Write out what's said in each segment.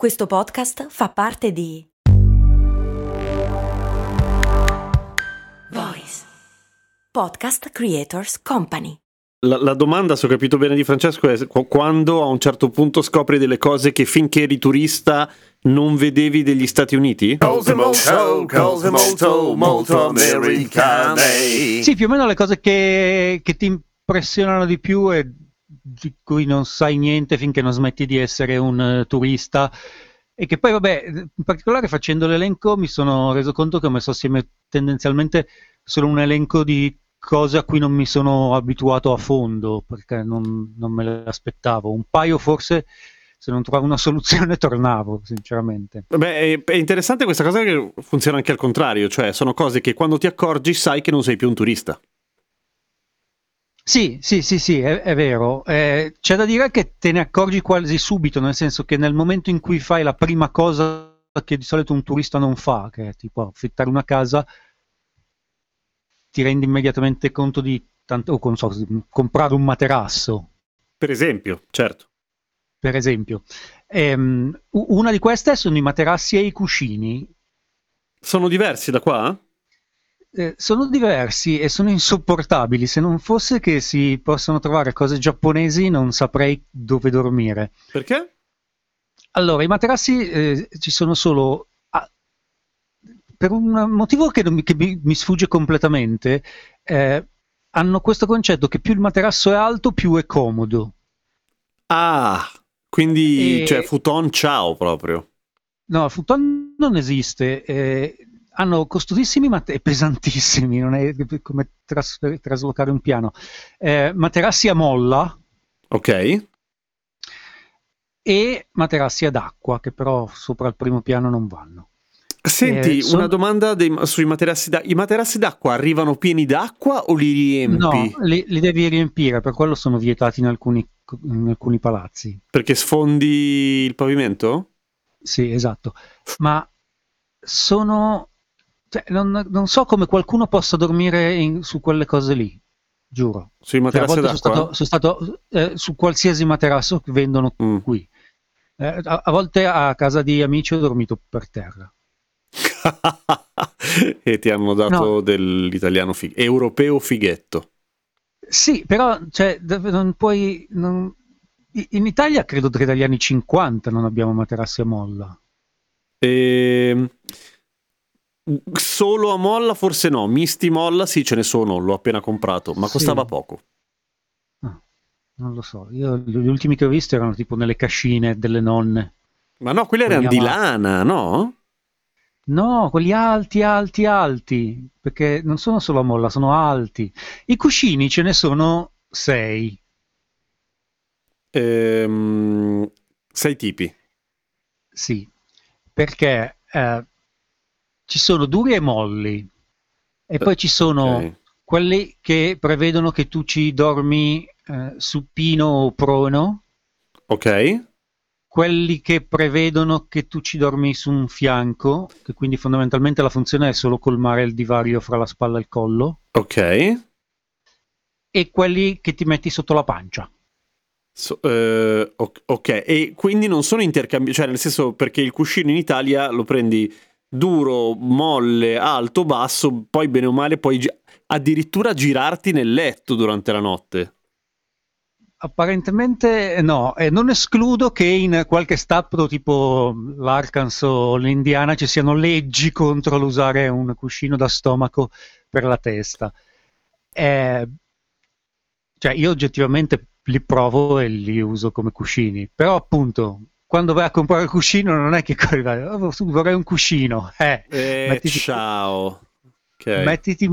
Questo podcast fa parte di Voice Podcast Creators Company. La, la, domanda, se ho capito bene di Francesco, è quando a un certo punto scopri delle cose che finché eri turista non vedevi degli Stati Uniti? Cose molto, cose molto, molto americane. Sì, più o meno le cose che, che ti impressionano di più e di cui non sai niente finché non smetti di essere un uh, turista e che poi vabbè, in particolare facendo l'elenco mi sono reso conto che ho messo assieme tendenzialmente solo un elenco di cose a cui non mi sono abituato a fondo perché non, non me le aspettavo. Un paio forse se non trovavo una soluzione tornavo, sinceramente. Beh, è interessante questa cosa che funziona anche al contrario, cioè sono cose che quando ti accorgi sai che non sei più un turista. Sì, sì, sì, sì, è, è vero. Eh, c'è da dire che te ne accorgi quasi subito, nel senso che nel momento in cui fai la prima cosa che di solito un turista non fa, che è tipo affittare una casa, ti rendi immediatamente conto di tanto, o so, comprare un materasso. Per esempio, certo. Per esempio. Ehm, una di queste sono i materassi e i cuscini. Sono diversi da qua? Eh, sono diversi e sono insopportabili. Se non fosse che si possono trovare cose giapponesi, non saprei dove dormire. Perché? Allora, i materassi eh, ci sono solo a, per un motivo che, mi, che mi, mi, sfugge completamente. Eh, hanno questo concetto che più il materasso è alto, più è comodo. Ah, quindi, e... cioè, futon ciao proprio. No, futon non esiste. Eh, hanno costosissimi e pesantissimi, non è come tras- traslocare un piano. Eh, materassi a molla. Ok. E materassi ad acqua, che però sopra il primo piano non vanno. Senti, eh, son... una domanda dei, sui materassi d'acqua. I materassi d'acqua arrivano pieni d'acqua o li riempi? No, li, li devi riempire, per quello sono vietati in alcuni, in alcuni palazzi. Perché sfondi il pavimento? Sì, esatto. Ma sono cioè, non, non, so come qualcuno possa dormire in, su quelle cose lì, giuro. Sui materassi cioè, Sono stato, sono stato eh, su qualsiasi materasso che vendono mm. qui. Eh, a, a, volte a casa di amici ho dormito per terra. e ti hanno dato no. dell'italiano fig- europeo fighetto. Sì, però cioè, non puoi... Non... In Italia credo che dagli anni 50 non abbiamo materassi a molla. Ehm solo a molla forse no, misti molla sì ce ne sono, l'ho appena comprato, ma costava sì. poco. Ah, non lo so, io gli ultimi che ho visto erano tipo nelle cascine delle nonne. Ma no, quelli erano di lana, no? No, quelli alti, alti, alti, perché non sono solo a molla, sono alti. I cuscini ce ne sono sei. Ehm, sei tipi. Sì, perché eh, ci sono duri e molli e poi ci sono okay. quelli che prevedono che tu ci dormi eh, supino o prono. Ok. Quelli che prevedono che tu ci dormi su un fianco, che quindi fondamentalmente la funzione è solo colmare il divario fra la spalla e il collo. Ok. E quelli che ti metti sotto la pancia. So, uh, ok, e quindi non sono intercambiabili, cioè nel senso perché il cuscino in Italia lo prendi duro, molle, alto, basso, poi bene o male puoi gi- addirittura girarti nel letto durante la notte. Apparentemente no, e non escludo che in qualche stato tipo l'Arkansas o l'Indiana ci siano leggi contro l'usare un cuscino da stomaco per la testa. Eh, cioè io oggettivamente li provo e li uso come cuscini, però appunto quando vai a comprare il cuscino non è che oh, vorrei un cuscino. Eh, eh mettiti, ciao. Okay. Mettiti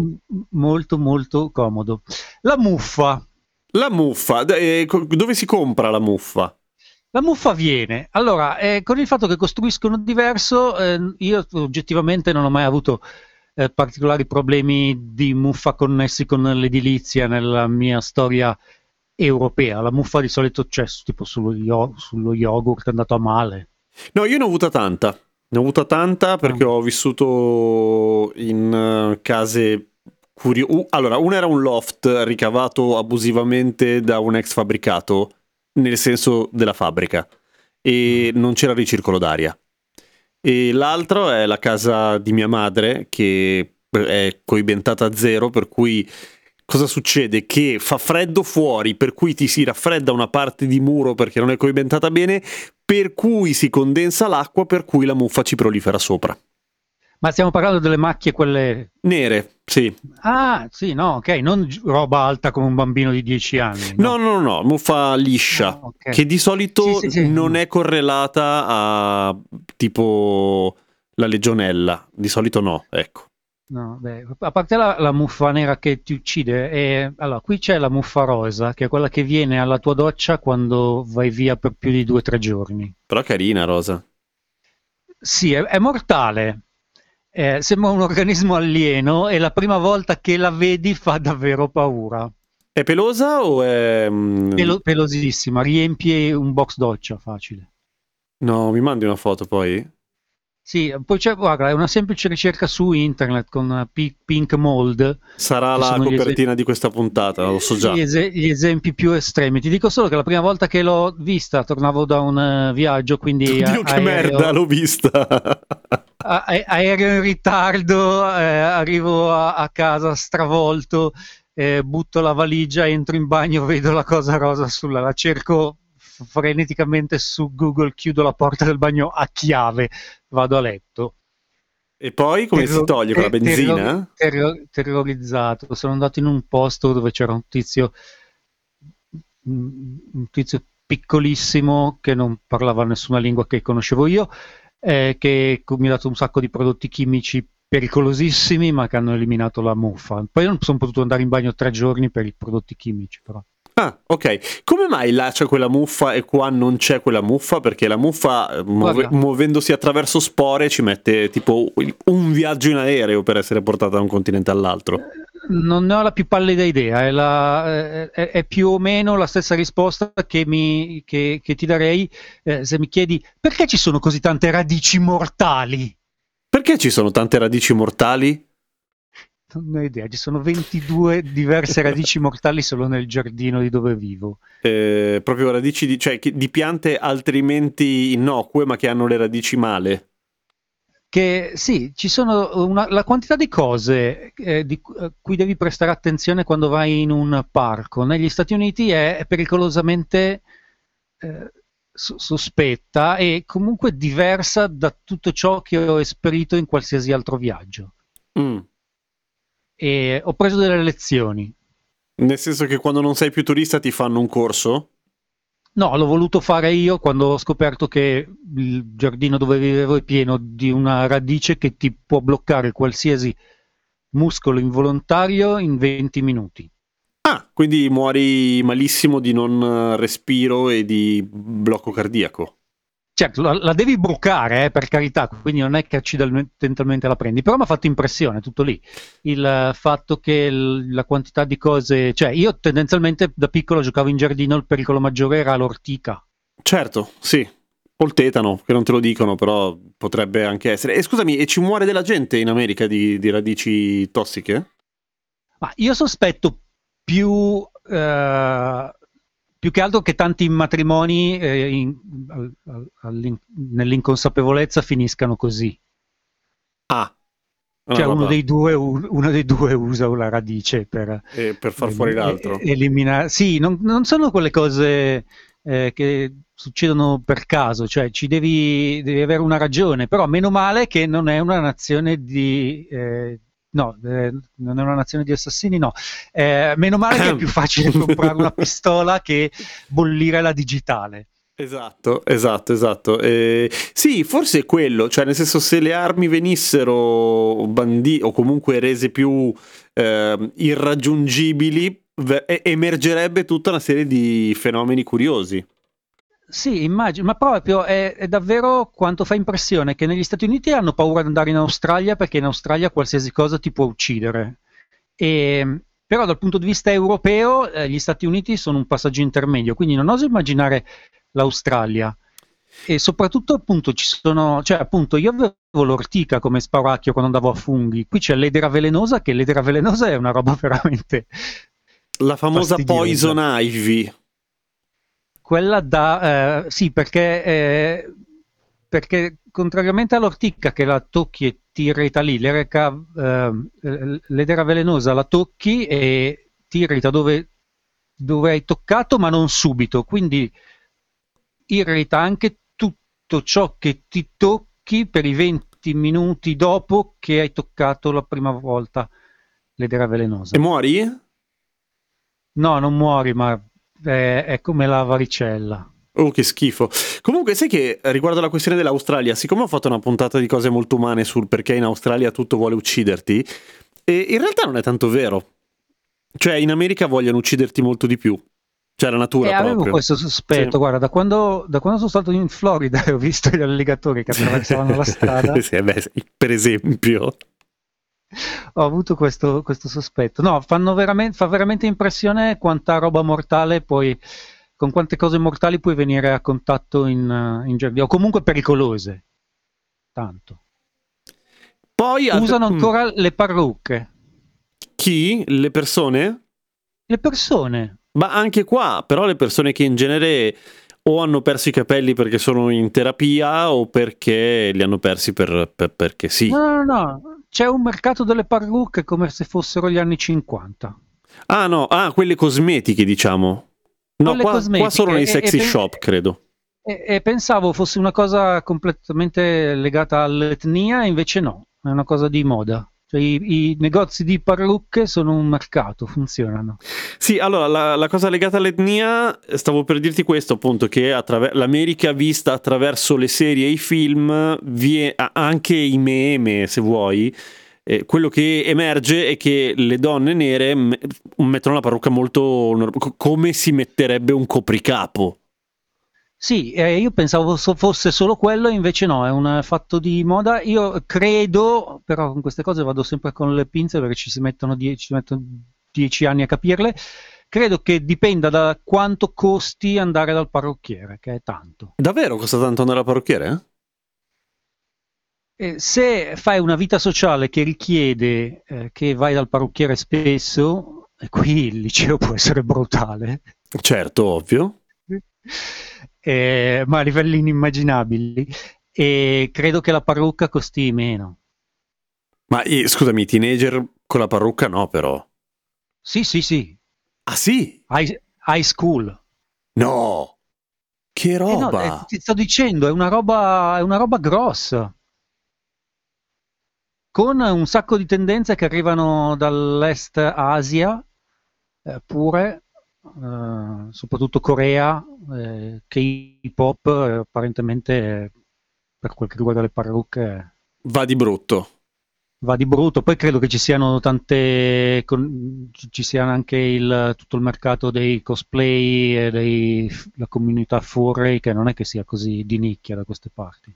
molto molto comodo. La muffa. La muffa, eh, dove si compra la muffa? La muffa viene. Allora, eh, con il fatto che costruiscono diverso, eh, io oggettivamente non ho mai avuto eh, particolari problemi di muffa connessi con l'edilizia nella mia storia europea. La muffa di solito c'è tipo sullo, yo- sullo yogurt, è andato a male. No, io ne ho avuta tanta. Ne ho avuta tanta perché oh. ho vissuto in uh, case curiose. Uh, allora, una era un loft ricavato abusivamente da un ex fabbricato, nel senso della fabbrica. e non c'era ricircolo d'aria. E l'altro è la casa di mia madre che è coibentata a zero, per cui cosa succede? Che fa freddo fuori, per cui ti si raffredda una parte di muro perché non è coibentata bene, per cui si condensa l'acqua, per cui la muffa ci prolifera sopra. Ma stiamo parlando delle macchie quelle... Nere, sì. Ah, sì, no, ok, non roba alta come un bambino di 10 anni. No, no, no, no muffa liscia, ah, okay. che di solito sì, sì, sì. non è correlata a tipo la legionella, di solito no, ecco. No, beh, a parte la, la, muffa nera che ti uccide, e, allora, qui c'è la muffa rosa, che è quella che viene alla tua doccia quando vai via per più di due o tre giorni. Però carina, rosa. Sì, è, è mortale. Eh, sembra un organismo alieno e la prima volta che la vedi fa davvero paura. È pelosa o è... Mm, Pelo, pelosissima, riempie un box doccia facile. No, mi mandi una foto poi? Sì, poi c'è, guarda, è una semplice ricerca su internet con uh, Pink Mold. Sarà la copertina esempi... di questa puntata, lo so già. Gli, es- gli, esempi più estremi. Ti dico solo che la prima volta che l'ho vista tornavo da un uh, viaggio, quindi... Dio, che merda, l'ho vista! a- aereo in ritardo, eh, arrivo a-, a casa stravolto, eh, butto la valigia, entro in bagno, vedo la cosa rosa sulla... la cerco freneticamente su Google, chiudo la porta del bagno a chiave, vado a letto. E poi come Terror- si toglie con la benzina? Terror- terrorizzato. Sono andato in un posto dove c'era un tizio, un tizio piccolissimo che non parlava nessuna lingua che conoscevo io, eh, che mi ha dato un sacco di prodotti chimici pericolosissimi ma che hanno eliminato la muffa. Poi non sono potuto andare in bagno tre giorni per i prodotti chimici però. Ah, ok. Come mai là c'è quella muffa e qua non c'è quella muffa? Perché la muffa, eh, muove- muovendosi attraverso spore, ci mette tipo un viaggio in aereo per essere portata da un continente all'altro. Non ne ho la più pallida idea, è, la, è, è più o meno la stessa risposta che, mi, che, che ti darei eh, se mi chiedi perché ci sono così tante radici mortali? Perché ci sono tante radici mortali? Non ho idea, ci sono 22 diverse radici mortali solo nel giardino di dove vivo. Eh, proprio radici di, cioè, di piante altrimenti innocue ma che hanno le radici male. Che sì, ci sono una, la quantità di cose eh, di eh, cui devi prestare attenzione quando vai in un parco. Negli Stati Uniti è, è pericolosamente eh, sospetta e comunque diversa da tutto ciò che ho esperito in qualsiasi altro viaggio. Mm e ho preso delle lezioni. Nel senso che quando non sei più turista ti fanno un corso? No, l'ho voluto fare io quando ho scoperto che il giardino dove vivevo è pieno di una radice che ti può bloccare qualsiasi muscolo involontario in 20 minuti. Ah, quindi muori malissimo di non respiro e di blocco cardiaco. Certo, la, la devi brucare, eh, per carità, quindi non è che accidentalmente la prendi, però mi ha fatto impressione tutto lì. Il fatto che il, la quantità di cose... Cioè, io tendenzialmente da piccolo giocavo in giardino, il pericolo maggiore era l'ortica. Certo, sì. O il tetano, che non te lo dicono, però potrebbe anche essere. E scusami, e ci muore della gente in America di, di radici tossiche? Ma io sospetto più... Uh, più che altro che tanti matrimoni eh, in, all, nell'inconsapevolezza finiscano così. Ah. Cioè uno dei, due, uno dei, due, usa una radice per, e per far fuori l'altro. Eliminare. Sì, non, non, sono quelle cose eh, che succedono per caso, cioè ci devi, devi, avere una ragione, però meno male che non è una nazione di, eh, no, eh, non è una nazione di assassini, no. Eh, meno male che è più facile comprare una pistola che bollire la digitale. Esatto, esatto, esatto. Eh, sì, forse è quello, cioè nel senso se le armi venissero bandite o comunque rese più eh, irraggiungibili, emergerebbe tutta una serie di fenomeni curiosi. Sì, immagino, ma proprio è, è, davvero quanto fa impressione che negli Stati Uniti hanno paura di andare in Australia perché in Australia qualsiasi cosa ti può uccidere. E, però dal punto di vista europeo eh, gli Stati Uniti sono un passaggio intermedio, quindi non oso immaginare l'Australia. E soprattutto appunto ci sono, cioè appunto io avevo l'ortica come sparacchio quando andavo a funghi, qui c'è l'edera velenosa che l'edera velenosa è una roba veramente... La famosa poison ivy quella da... Eh, sì, perché, eh, perché contrariamente all'orticca che la tocchi e ti irrita lì, l'era, eh, l'edera velenosa la tocchi e ti irrita dove, dove hai toccato ma non subito, quindi irrita anche tutto ciò che ti tocchi per i 20 minuti dopo che hai toccato la prima volta l'edera velenosa. E muori? No, non muori, ma è, è come la varicella. Oh, che schifo. Comunque, sai che riguardo alla questione dell'Australia, siccome ho fatto una puntata di cose molto umane sul perché in Australia tutto vuole ucciderti, e in realtà non è tanto vero. Cioè, in America vogliono ucciderti molto di più. Cioè, la natura. E proprio. avevo questo sospetto, sì. guarda, da quando, da quando, sono stato in Florida e ho visto gli alligatori che attraversavano la strada. sì, beh, per esempio ho avuto questo, questo sospetto. No, veramente, fa veramente impressione quanta roba mortale poi, con quante cose mortali puoi venire a contatto in, in giardino, o comunque pericolose. Tanto. Poi usano mm. ancora le parrucche. Chi? Le persone? Le persone. Ma anche qua, però le persone che in genere o hanno perso i capelli perché sono in terapia o perché li hanno persi per, per, perché sì. No, no, no, c'è un mercato delle parrucche come se fossero gli anni 50. Ah no, ah, quelle cosmetiche diciamo. No, qua, qua, solo nei sexy e, shop, e, credo. E, e, pensavo fosse una cosa completamente legata all'etnia, invece no, è una cosa di moda. Cioè, i, i, negozi di parrucche sono un mercato, funzionano. Sì, allora la, la cosa legata all'etnia, stavo per dirti questo appunto, che attraver- l'America vista attraverso le serie e i film, vie- anche i meme se vuoi, eh, quello che emerge è che le donne nere me- mettono la parrucca molto come si metterebbe un copricapo. Sì, eh, io pensavo fosse solo quello, invece no, è un fatto di moda. Io credo, però con queste cose vado sempre con le pinze perché ci si mettono dieci, mettono dieci anni a capirle. Credo che dipenda da quanto costi andare dal parrucchiere, che è tanto. Davvero costa tanto andare al parrucchiere? Eh, se fai una vita sociale che richiede eh, che vai dal parrucchiere spesso, e qui il liceo può essere brutale. Certo, ovvio. eh, ma a livelli inimmaginabili. E credo che la parrucca costi meno. Ma eh, scusami, teenager con la parrucca no, però. Sì, sì, sì. Ah, sì? High, high school. No. Che roba. Eh no, eh, ti sto dicendo, è una roba, è una roba grossa. Con un sacco di tendenze che arrivano dall'est Asia, eh, pure, eh, soprattutto Corea, eh, K-pop, eh, apparentemente per quel che riguarda le parrucche va di brutto. Va di brutto, poi credo che ci siano tante, con, ci sia anche il, tutto il mercato dei cosplay e della comunità furry che non è che sia così di nicchia da queste parti.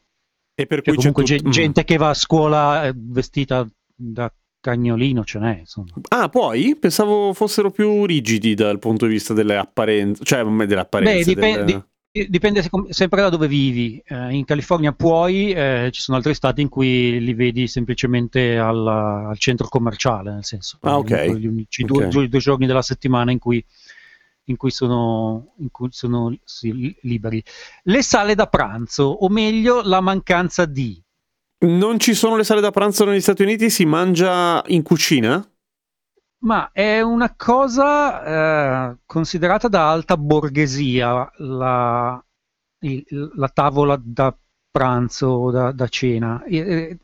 E per cioè, cui comunque c'è tut... Mm. gente che va a scuola eh, vestita da cagnolino ce n'è. Insomma. Ah, poi pensavo fossero più rigidi dal punto di vista delle apparenze, cioè delle apparenze. Beh, dipende, delle... dipende sempre da dove vivi. Eh, in California puoi, eh, ci sono altri stati in cui li vedi semplicemente al, al centro commerciale, nel senso. Ah, ok. Gli unici okay. Due, due, giorni della settimana in cui, in cui sono, in cui sono sì, liberi. Le sale da pranzo, o meglio, la mancanza di non ci sono le sale da pranzo negli Stati Uniti? Si mangia in cucina? Ma è una cosa eh, considerata da alta borghesia la, il, la tavola da pranzo o da, da, cena. Il,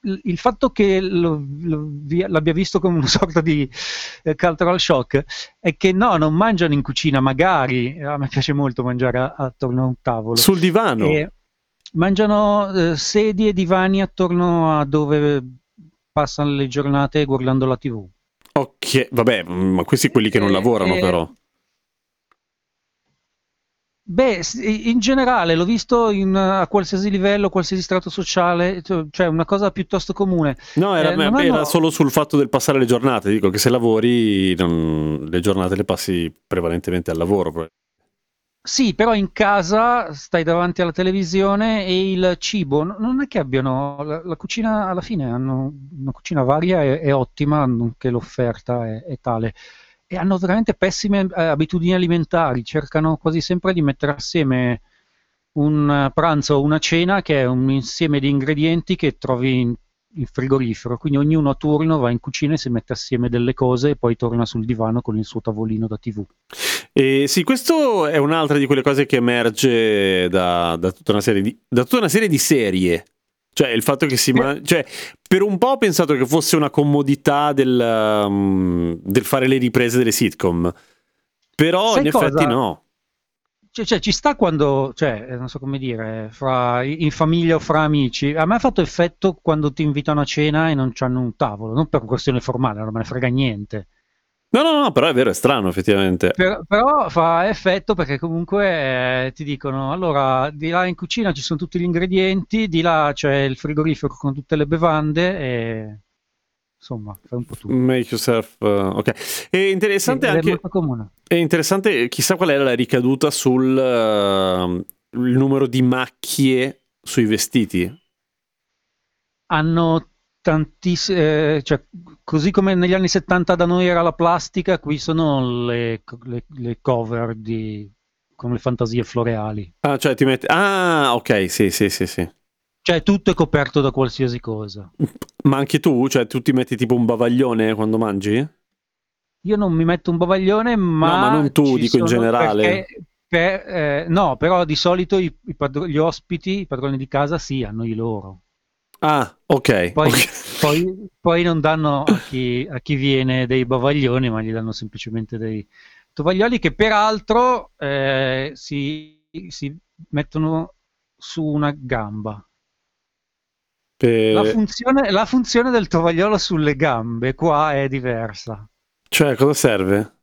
il fatto che lo, lo, l'abbia visto come una sorta di eh, cultural shock è che no, non mangiano in cucina, magari a me piace molto mangiare attorno a un tavolo. Sul divano? E, mangiano eh, sedie e divani attorno a dove passano le giornate guardando la tv. Ok, vabbè, mm, ma questi quelli che non eh, lavorano eh, però. Beh, in generale l'ho visto in, a qualsiasi livello, qualsiasi strato sociale, cioè una cosa piuttosto comune. No, era, eh, era hanno... solo sul fatto del passare le giornate. Dico che se lavori, non, le giornate le passi prevalentemente al lavoro. Sì, però in casa stai davanti alla televisione e il cibo non è che abbiano la, la cucina alla fine hanno una cucina varia e, e ottima, nonché l'offerta è, è, tale. e hanno veramente pessime eh, abitudini alimentari, cercano quasi sempre di mettere assieme un pranzo o una cena che è un insieme di ingredienti che trovi in, in, frigorifero, quindi ognuno a turno va in cucina e si mette assieme delle cose e poi torna sul divano con il suo tavolino da tv. E sì, questo è un'altra di quelle cose che emerge da, da, tutta, una di, da tutta una serie di serie cioè, il fatto che si mangia. Cioè, per un po' ho pensato che fosse una comodità del, um, del fare le riprese delle sitcom. Però Sai in cosa? effetti no. Cioè, cioè, ci sta quando, cioè, non so come dire, fra, in famiglia o fra amici. A me ha fatto effetto quando ti invitano a cena e non hanno un tavolo, non per questione formale, non me ne frega niente. No, no, no, però è vero, è strano effettivamente. Per, però fa effetto perché comunque eh, ti dicono, allora, di là in cucina ci sono tutti gli ingredienti, di là c'è il frigorifero con tutte le bevande e insomma, fai un po' tutto. Make yourself, uh, ok. È interessante sì, anche... È, è interessante, chissà qual era la ricaduta sul uh, numero di macchie sui vestiti. Hanno tantissime, eh, cioè, così come negli anni 70 da noi era la plastica, qui sono le, le, le cover di, come le fantasie floreali. Ah, cioè ti metti... Ah, ok, sì, sì, sì, sì. Cioè tutto è coperto da qualsiasi cosa. Ma anche tu? Cioè tu ti metti tipo un bavaglione quando mangi? Io non mi metto un bavaglione, ma... No, ma non tu, dico in generale. Perché, per, eh, no, però di solito i, i padro- gli ospiti, i padroni di casa, sì, hanno i loro. Ah, ok. Poi, okay. poi, poi non danno a chi, a chi, viene dei bavaglioni, ma gli danno semplicemente dei tovaglioli che peraltro eh, si, si, mettono su una gamba. Per... La, funzione, la funzione del tovagliolo sulle gambe qua è diversa. Cioè, cosa serve?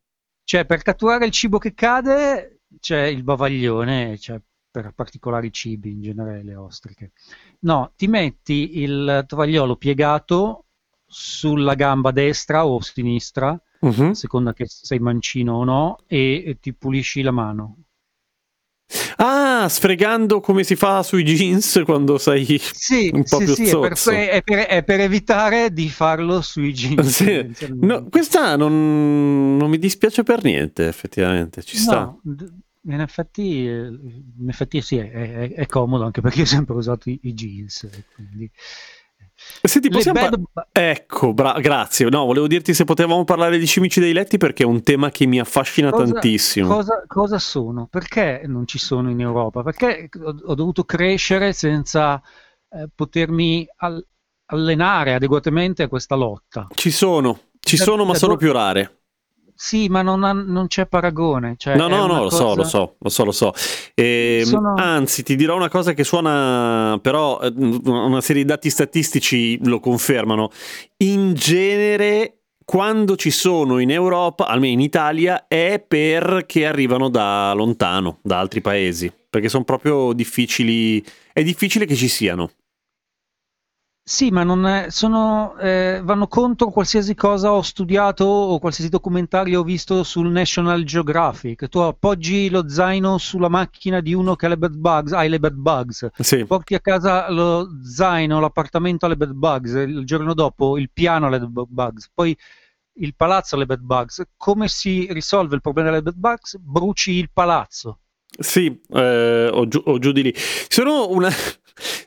Cioè, per catturare il cibo che cade c'è il bavaglione, cioè per particolari cibi, in genere le ostriche. No, ti metti il tovagliolo piegato sulla gamba destra o sinistra, uh-huh. a seconda che sei mancino o no, e, ti pulisci la mano. Ah, sfregando come si fa sui jeans quando sei sì, un po' sì, più sì, è per, è, per, è per, evitare di farlo sui jeans. Sì. No, questa non, non, mi dispiace per niente, effettivamente, ci sta. No, in effetti, in effetti sì, è, è, è, comodo anche perché ho sempre usato i, i jeans. Quindi... Senti, possiamo bad... par- ecco, bra- grazie. No, volevo dirti se potevamo parlare di cimici dei letti perché è un tema che mi affascina cosa, tantissimo. Cosa, cosa, sono? Perché non ci sono in Europa? Perché ho, ho dovuto crescere senza eh, potermi al- allenare adeguatamente a questa lotta. Ci sono, ci sono, ma sono più rare. Sì, ma non, ha, non c'è paragone. Cioè no, no, no, lo cosa... so, lo so, lo so, lo so. E, ehm, Sono... Anzi, ti dirò una cosa che suona, però eh, una serie di dati statistici lo confermano. In genere, quando ci sono in Europa, almeno in Italia, è perché arrivano da lontano, da altri paesi, perché sono proprio difficili, è difficile che ci siano. Sì, ma non è, sono, eh, vanno contro qualsiasi cosa ho studiato o qualsiasi documentario ho visto sul National Geographic. Tu appoggi lo zaino sulla macchina di uno che ha le bed bugs, hai le bed bugs. Sì. Porti a casa lo zaino, l'appartamento alle bed bugs, il giorno dopo il piano alle bed bugs, poi il palazzo alle bed bugs. Come si risolve il problema delle bed bugs? Bruci il palazzo. Sì, eh, o, giù, o giù di lì. Sono una...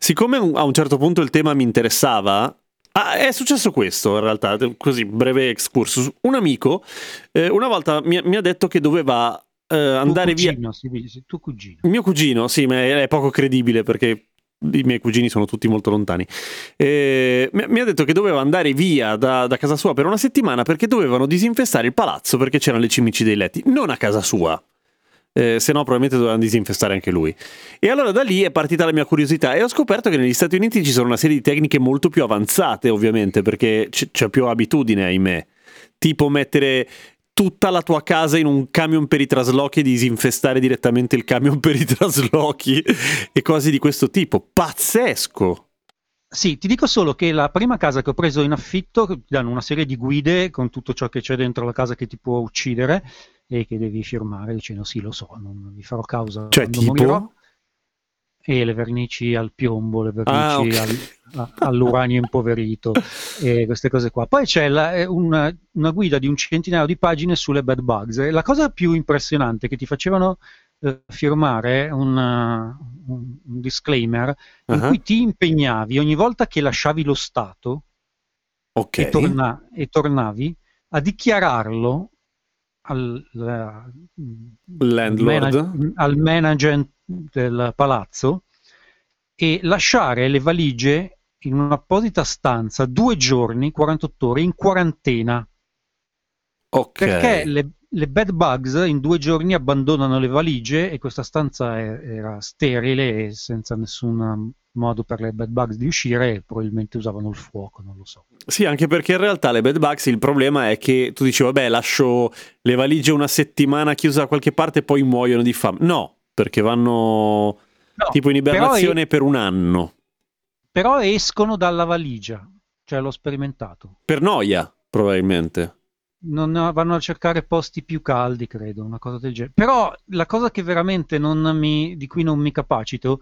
Siccome a un certo punto il tema mi interessava, Ah, è successo questo in realtà, così breve excursus. Un amico eh, una volta mi, mi, ha detto che doveva eh, andare cugino, via. Si tuo cugino. Mio cugino, sì, ma è, è, poco credibile perché i miei cugini sono tutti molto lontani. Eh, mi, mi, ha detto che doveva andare via da, da, casa sua per una settimana perché dovevano disinfestare il palazzo perché c'erano le cimici dei letti, non a casa sua eh, se no probabilmente dovevano disinfestare anche lui. E allora da lì è partita la mia curiosità e ho scoperto che negli Stati Uniti ci sono una serie di tecniche molto più avanzate, ovviamente, perché c- c'è più abitudine, ahimè. Tipo mettere tutta la tua casa in un camion per i traslochi e disinfestare direttamente il camion per i traslochi e cose di questo tipo. Pazzesco! Sì, ti dico solo che la prima casa che ho preso in affitto ti danno una serie di guide con tutto ciò che c'è dentro la casa che ti può uccidere e che devi firmare dicendo sì, lo so, non vi farò causa. Cioè, tipo? Morirò. e le vernici al piombo, le vernici ah, okay. al, all'uranio impoverito e queste cose qua. Poi c'è la, una, una, guida di un centinaio di pagine sulle bad bugs. E la cosa più impressionante che ti facevano eh, firmare una, un, un, disclaimer uh-huh. in cui ti impegnavi ogni volta che lasciavi lo Stato okay. e, torna, e tornavi a dichiararlo al, Landlord. al manager del palazzo e lasciare le valigie in un'apposita stanza due giorni, 48 ore, in quarantena. Ok. Perché le, le bed bugs in due giorni abbandonano le valigie e questa stanza era sterile e senza nessun modo per le bed bugs di uscire e probabilmente usavano il fuoco, non lo so. Sì, anche perché in realtà le bed bugs il problema è che tu dici vabbè lascio le valigie una settimana chiuse da qualche parte e poi muoiono di fame. No, perché vanno no, tipo in ibernazione è... per un anno. Però escono dalla valigia, cioè l'ho sperimentato. Per noia, probabilmente. Non vanno a cercare posti più caldi, credo, una cosa del genere. Però la cosa che veramente mi, di cui non mi capacito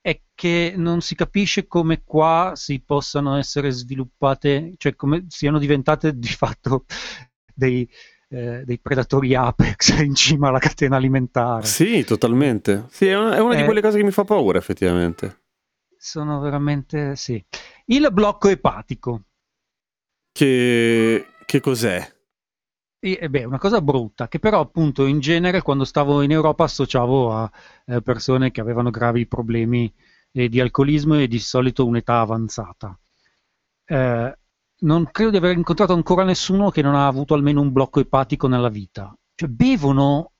è che non si capisce come qua si possano essere sviluppate, cioè come siano diventate di fatto dei, eh, dei predatori apex in cima alla catena alimentare. Sì, totalmente. Sì, è una, è una eh, di quelle cose che mi fa paura, effettivamente. Sono veramente, sì. Il blocco epatico. Che, che cos'è? E, beh, una cosa brutta, che però appunto in genere quando stavo in Europa associavo a eh, persone che avevano gravi problemi eh, di alcolismo e di solito un'età avanzata. Eh, non credo di aver incontrato ancora nessuno che non ha avuto almeno un blocco epatico nella vita. Cioè bevono...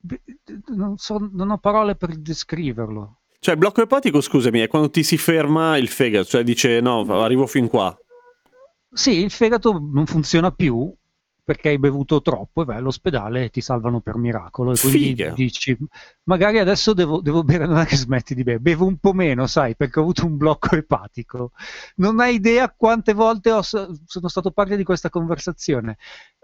Be- non, so, non ho parole per descriverlo. Cioè il blocco epatico, scusami, è quando ti si ferma il fegato, cioè dice no, arrivo fin qua. Sì, il fegato non funziona più perché hai bevuto troppo e vai all'ospedale e ti salvano per miracolo. E quindi Figa. dici, magari adesso devo, devo, bere, non è che smetti di bere, bevo un po' meno, sai, perché ho avuto un blocco epatico. Non hai idea quante volte ho, sono stato parte di questa conversazione.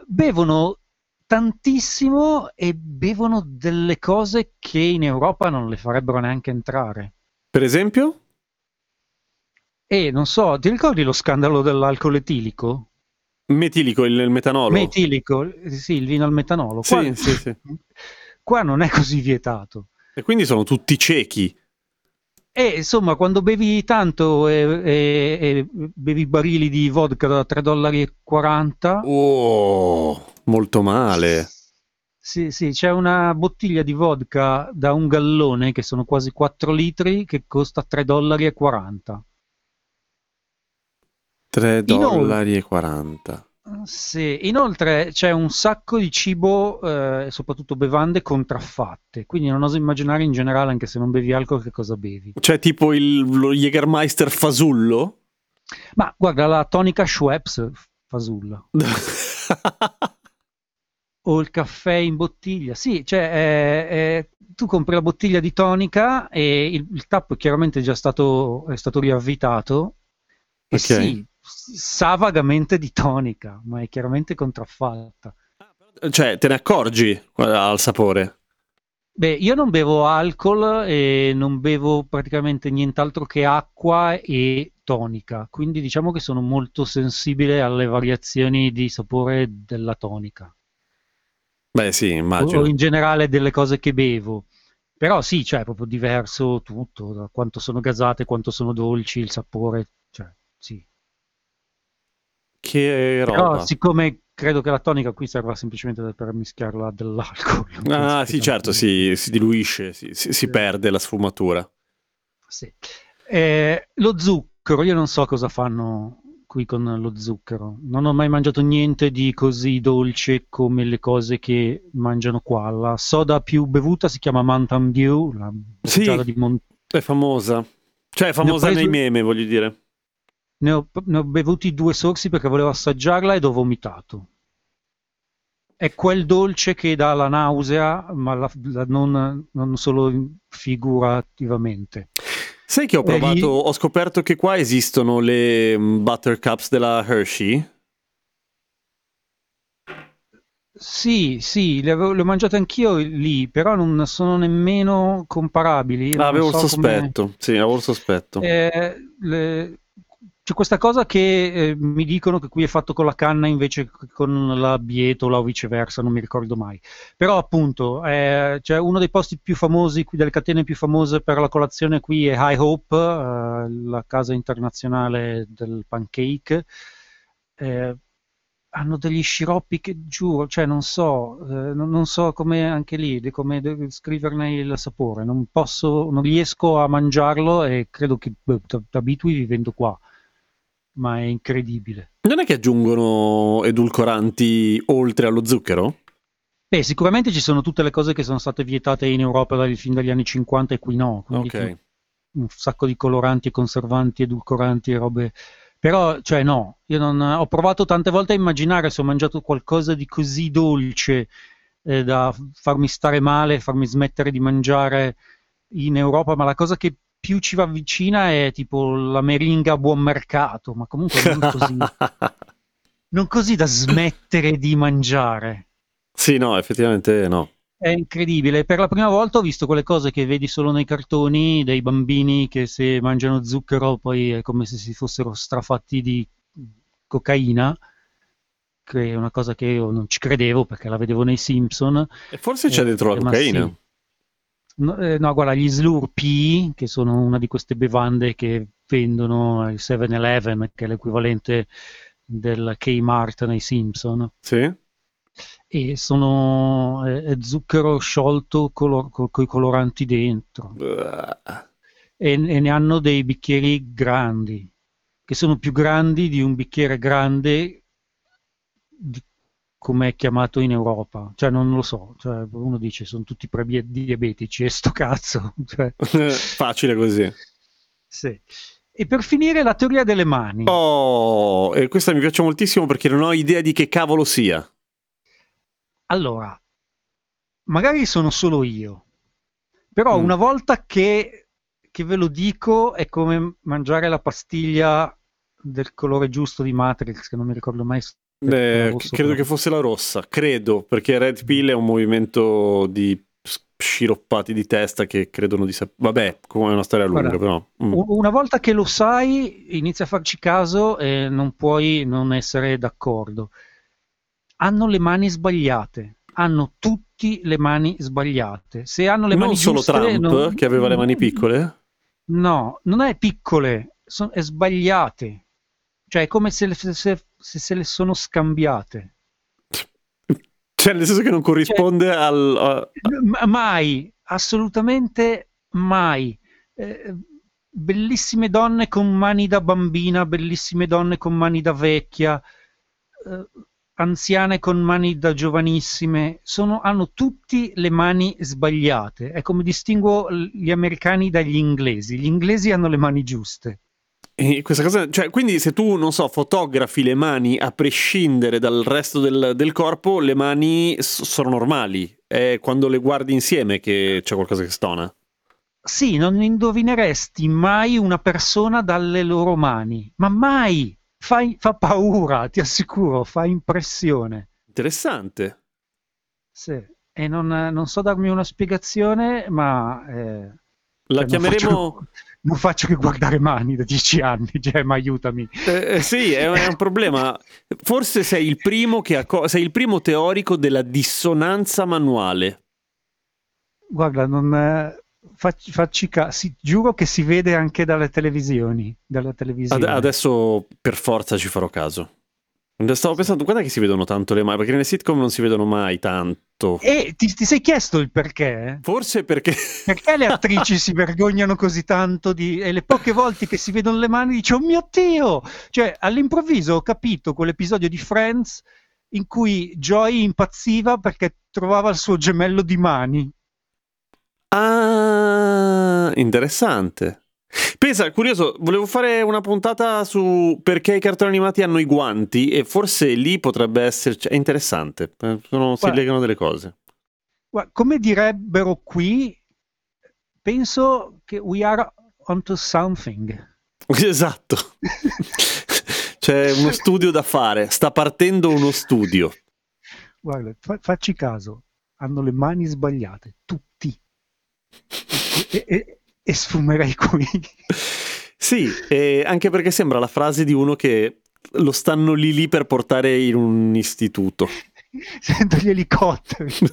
Bevono tantissimo e bevono delle cose che in Europa non le farebbero neanche entrare. Per esempio? E non so, ti ricordi lo scandalo dell'alcol etilico? Metilico, il, il, metanolo. Metilico, sì, il vino al metanolo. Qua, sì, sì, sì. qua non è così vietato. E quindi sono tutti ciechi. E insomma, quando bevi tanto e, e, e bevi barili di vodka da 3,40 dollari. Oh, molto male. Sì, sì, c'è una bottiglia di vodka da un gallone che sono quasi 4 litri che costa 3,40 dollari. 3 dollari e 40. Sì, inoltre c'è un sacco di cibo, eh, soprattutto bevande contraffatte, quindi non oso immaginare in generale, anche se non bevi alcol, che cosa bevi. Cioè tipo il, lo Jägermeister fasullo? Ma guarda, la tonica Schweppes fasulla. o il caffè in bottiglia, sì, cioè eh, eh, tu compri la bottiglia di tonica e il, il tappo chiaramente già stato, è stato riavvitato e okay. sì, sa vagamente di tonica, ma è chiaramente contraffatta. Cioè, te ne accorgi al sapore? Beh, io non bevo alcol e non bevo praticamente nient'altro che acqua e tonica, quindi diciamo che sono molto sensibile alle variazioni di sapore della tonica. Beh, sì, immagino. O in generale delle cose che bevo. Però sì, cioè, è proprio diverso tutto, da quanto sono gasate, quanto sono dolci, il sapore, cioè, sì. Che roba. Però siccome credo che la tonica qui serva semplicemente per mischiarla dell'alcol. Ah sì certo, si, si, diluisce, si, si, si, perde la sfumatura. Sì. Eh, lo zucchero, io non so cosa fanno qui con lo zucchero. Non ho mai mangiato niente di così dolce come le cose che mangiano qua. La soda più bevuta si chiama Mountain Dew, la sì, di Mont- è famosa. Cioè è famosa preso... nei meme, voglio dire. Ne ho, ne ho bevuti due sorsi perché volevo assaggiarla ed ho vomitato. È quel dolce che dà la nausea, ma la, la non, non, solo figurativamente. Sai che ho provato, gli... ho scoperto che qua esistono le mm, buttercups della Hershey? Sì, sì, le, avevo, le ho mangiate anch'io lì, però non sono nemmeno comparabili. Ah, avevo so il sospetto, come... sì, avevo il sospetto. Eh, le, c'è questa cosa che eh, mi dicono che qui è fatto con la canna invece che con la bietola o viceversa, non mi ricordo mai. Però appunto, eh, cioè uno dei posti più famosi, delle catene più famose per la colazione qui è High Hope, eh, la casa internazionale del pancake. Eh, hanno degli sciroppi che giuro, cioè non so, eh, non, non, so come anche lì, come scriverne il sapore, non posso, non riesco a mangiarlo e credo che beh, t'abitui vivendo qua ma è incredibile. Non è che aggiungono edulcoranti oltre allo zucchero? Beh, sicuramente ci sono tutte le cose che sono state vietate in Europa dal, fin dagli anni 50 e qui no. Okay. un sacco di coloranti, conservanti, edulcoranti e robe. Però, cioè no, io non, ho provato tante volte a immaginare se ho mangiato qualcosa di così dolce eh, da farmi stare male, farmi smettere di mangiare in Europa, ma la cosa che più ci va vicina è tipo la meringa a buon mercato, ma comunque non così, non così da smettere di mangiare. Sì, no, effettivamente no. È incredibile. Per la prima volta ho visto quelle cose che vedi solo nei cartoni dei bambini che se mangiano zucchero poi è come se si fossero strafatti di cocaina che è una cosa che io non ci credevo perché la vedevo nei Simpson. E forse c'è dentro la cocaina. Sì. No, eh, no, guarda, gli Slurpee, che sono una di queste bevande che vendono al 7-Eleven, che è l'equivalente del Kmart nei Simpson. Sì. E sono eh, zucchero sciolto color- con i coloranti dentro. E, e, ne hanno dei bicchieri grandi, che sono più grandi di un bicchiere grande di come è chiamato in Europa, cioè non lo so, cioè, uno dice sono tutti pre-diabetici e sto cazzo. Cioè. Facile così. Sì. E per finire la teoria delle mani. Oh, e questa mi piace moltissimo perché non ho idea di che cavolo sia. Allora, magari sono solo io, però mm. una volta che, che ve lo dico è come mangiare la pastiglia del colore giusto di Matrix, che non mi ricordo mai Beh, credo però. che fosse la rossa, credo, perché Red Pill è un movimento di sciroppati di testa che credono di sapere. Vabbè, come è una storia lunga, Guarda, però. Mm. Una volta che lo sai, inizia a farci caso e non puoi non essere d'accordo. Hanno le mani sbagliate. Hanno tutti le mani sbagliate. Se hanno le non mani solo giuste, Trump non... che aveva le mani piccole? No, non è piccole, sono, è sbagliate. Cioè, è come se, se, se, se le sono scambiate. Cioè, nel senso che non corrisponde cioè, al... A... Mai, assolutamente mai. Eh, bellissime donne con mani da bambina, bellissime donne con mani da vecchia, eh, anziane con mani da giovanissime, sono, hanno tutti le mani sbagliate. È come distinguo gli americani dagli inglesi. Gli inglesi hanno le mani giuste. E questa cosa, cioè, quindi se tu, non so, fotografi le mani a prescindere dal resto del, del corpo, le mani sono normali. È quando le guardi insieme che c'è qualcosa che stona. Sì, non indovineresti mai una persona dalle loro mani, ma mai! Fa, fa paura, ti assicuro, fa impressione. Interessante. Sì, e non, non so darmi una spiegazione, ma... Eh, La cioè chiameremo... Faccio non faccio che guardare mani da dieci anni, cioè, ma aiutami. Eh, eh, sì, è, è, un problema. Forse sei il primo, che acco- sei il primo teorico della dissonanza manuale. Guarda, non, eh, facci, facci caso, giuro che si vede anche dalle televisioni. Dalle televisioni. Ad- adesso per forza ci farò caso. Stavo pensando, guarda che si vedono tanto le mani, perché nelle sitcom non si vedono mai tanto. E ti, ti sei chiesto il perché? Forse perché... Perché le attrici si vergognano così tanto di... e le poche volte che si vedono le mani dice, oh mio Dio! Cioè, all'improvviso ho capito quell'episodio di Friends in cui Joy impazziva perché trovava il suo gemello di mani. Ah, interessante. Pensa, curioso, volevo fare una puntata su perché i cartoni animati hanno i guanti e forse lì potrebbe essere... È interessante, eh, sono, si legano delle cose. Guarda, come direbbero qui, penso che we are onto something. Esatto. C'è uno studio da fare, sta partendo uno studio. guarda, fa- facci caso, hanno le mani sbagliate, tutti. E, e, e sfumerei qui. Sì, anche perché sembra la frase di uno che lo stanno lì lì per portare in un istituto. Sento gli elicotteri.